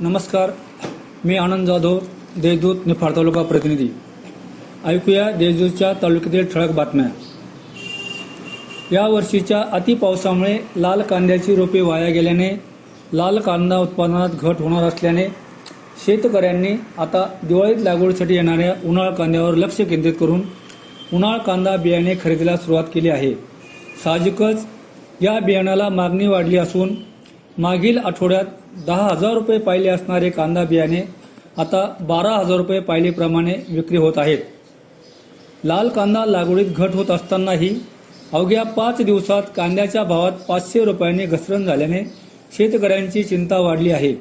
नमस्कार. मी आनंद जाधव देशदूत निफाड तालुका प्रतिनिधी. ऐकूया देशदूतच्या तालुक्यातील ठळक बातम्या. या वर्षीच्या अतिपावसामुळे लाल कांद्याची रोपे वाया गेल्याने लाल कांदा उत्पादनात घट होणार असल्याने शेतकऱ्यांनी आता दिवाळीत लागवडीसाठी येणाऱ्या उन्हाळ कांद्यावर लक्ष केंद्रित करून उन्हाळ कांदा बियाणे खरेदीला सुरुवात केली आहे. साहजिकच या बियाण्याला मागणी वाढली असून मागील आठवड्यात दहा हजार रुपये पाहिले असणारे कांदा बियाणे आता बारा हजार रुपये पायलीप्रमाणे विक्री होत आहेत. लाल कांदा लागवडीत घट होत असतानाही अवघ्या पाच दिवसात कांद्याच्या भावात पाचशे रुपयांनी घसरण झाल्याने शेतकऱ्यांची चिंता वाढली आहे.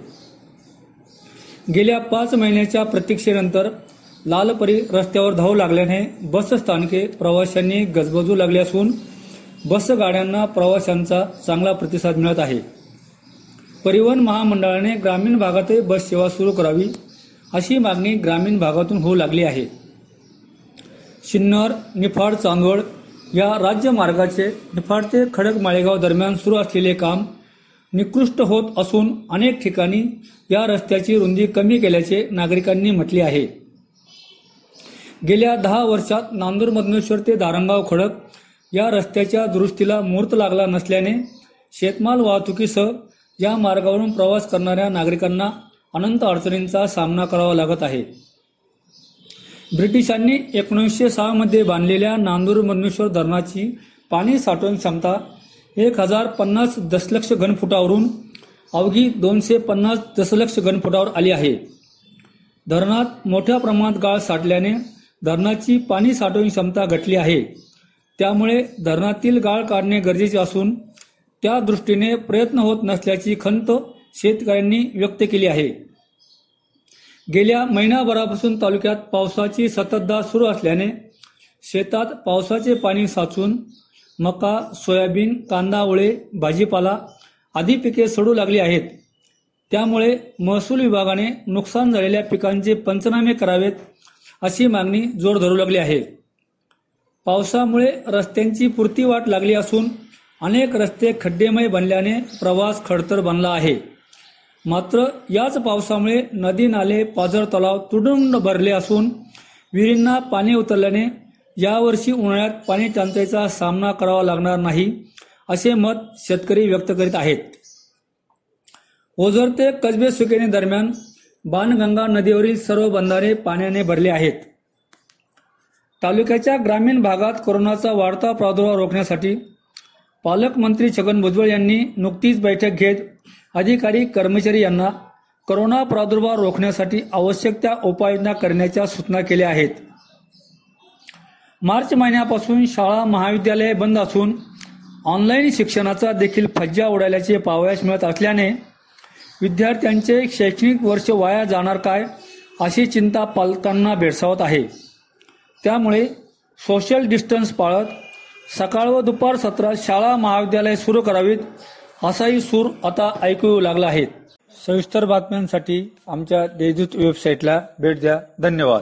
गेल्या पाच महिन्याच्या प्रतीक्षेनंतर लालपरी रस्त्यावर धाव लागल्याने बस स्थानके प्रवाशांनी गजबजू लागली असून बस गाड्यांना प्रवाशांचा चांगला प्रतिसाद मिळत आहे. परिवहन महामंडळाने ग्रामीण भागातही बस सेवा सुरू करावी अशी मागणी ग्रामीण भागातून होऊ लागली आहे. सिन्नर निफाड चांदवड या राज्य मार्गाचे निफाड ते खडक माळेगाव दरम्यान सुरू असलेले काम निकृष्ट होत असून अनेक ठिकाणी या रस्त्याची रुंदी कमी केल्याचे नागरिकांनी म्हटले आहे. गेल्या दहा वर्षात नांदूर मधनेश्वर ते दारंगाव खडक या रस्त्याच्या दुरुस्तीला मुहूर्त लागला नसल्याने शेतमाल वाहतुकीसह या मार्गावरून प्रवास करणाऱ्या नागरिकांना अनंत अडचणींचा सामना करावा लागत आहे. ब्रिटिशांनी एकोणीसशे सहामध्ये बांधलेल्या नांदूर मधनेश्वर धरणाची पाणी साठवण क्षमता एक हजार पन्नास दशलक्ष घनफुटावरून अवघी दोनशे पन्नास दशलक्ष घनफुटावर आली आहे. धरणात मोठ्या प्रमाणात गाळ साठल्याने धरणाची पाणी साठवण क्षमता घटली आहे. त्यामुळे धरणातील गाळ काढणे गरजेचे असून त्या दृष्टीने प्रयत्न होत नसल्याची खंत शेतकऱ्यांनी व्यक्त केली आहे. गेल्या महिनाभरापासून तालुक्यात पावसाची सततधार सुरू असल्याने शेतात पावसाचे पाणी साचून मका सोयाबीन कांदा ओळे भाजीपाला आदी पिके सडू लागली आहेत. त्यामुळे महसूल विभागाने नुकसान झालेल्या पिकांचे पंचनामे करावेत अशी मागणी जोर धरू लागली आहे. पावसामुळे रस्त्यांची पुरती वाट लागली असून अनेक रस्ते खड्डेमय बनल्याने प्रवास खडतर बनला आहे. मात्र याच पावसामुळे नदी नाले पाझर तलाव तुडुंब भरले असून विहिरींना पाणी उतरल्याने यावर्षी उन्हाळ्यात पाणी टंचाईचा सामना करावा लागणार नाही असे मत शेतकरी व्यक्त करीत आहेत. ओझर ते कसबे सुकेने दरम्यान बाणगंगा नदीवरील सर्व बंधारे पाण्याने भरले आहेत. तालुक्याच्या ग्रामीण भागात कोरोनाचा वाढता प्रादुर्भाव रोखण्यासाठी पालकमंत्री छगन भुजबळ यांनी नुकतीच बैठक घेत अधिकारी कर्मचारी यांना करोना प्रादुर्भाव रोखण्यासाठी आवश्यक त्या उपाययोजना करण्याच्या सूचना केल्या आहेत. मार्च महिन्यापासून शाळा महाविद्यालये बंद असून ऑनलाईन शिक्षणाचा देखील फज्जा उडाल्याचे पावयास मिळत असल्याने विद्यार्थ्यांचे शैक्षणिक वर्ष वाया जाणार काय अशी चिंता पालकांना भेडसावत आहे. त्यामुळे सोशल डिस्टन्स पाळत सकाळ व दुपार सत्रात शाळा महाविद्यालय सुरू करावीत असाही सूर आता ऐकू येऊ लागला आहे. सविस्तर बातम्यांसाठी आमच्या देशदूत वेबसाईटला भेट द्या. धन्यवाद.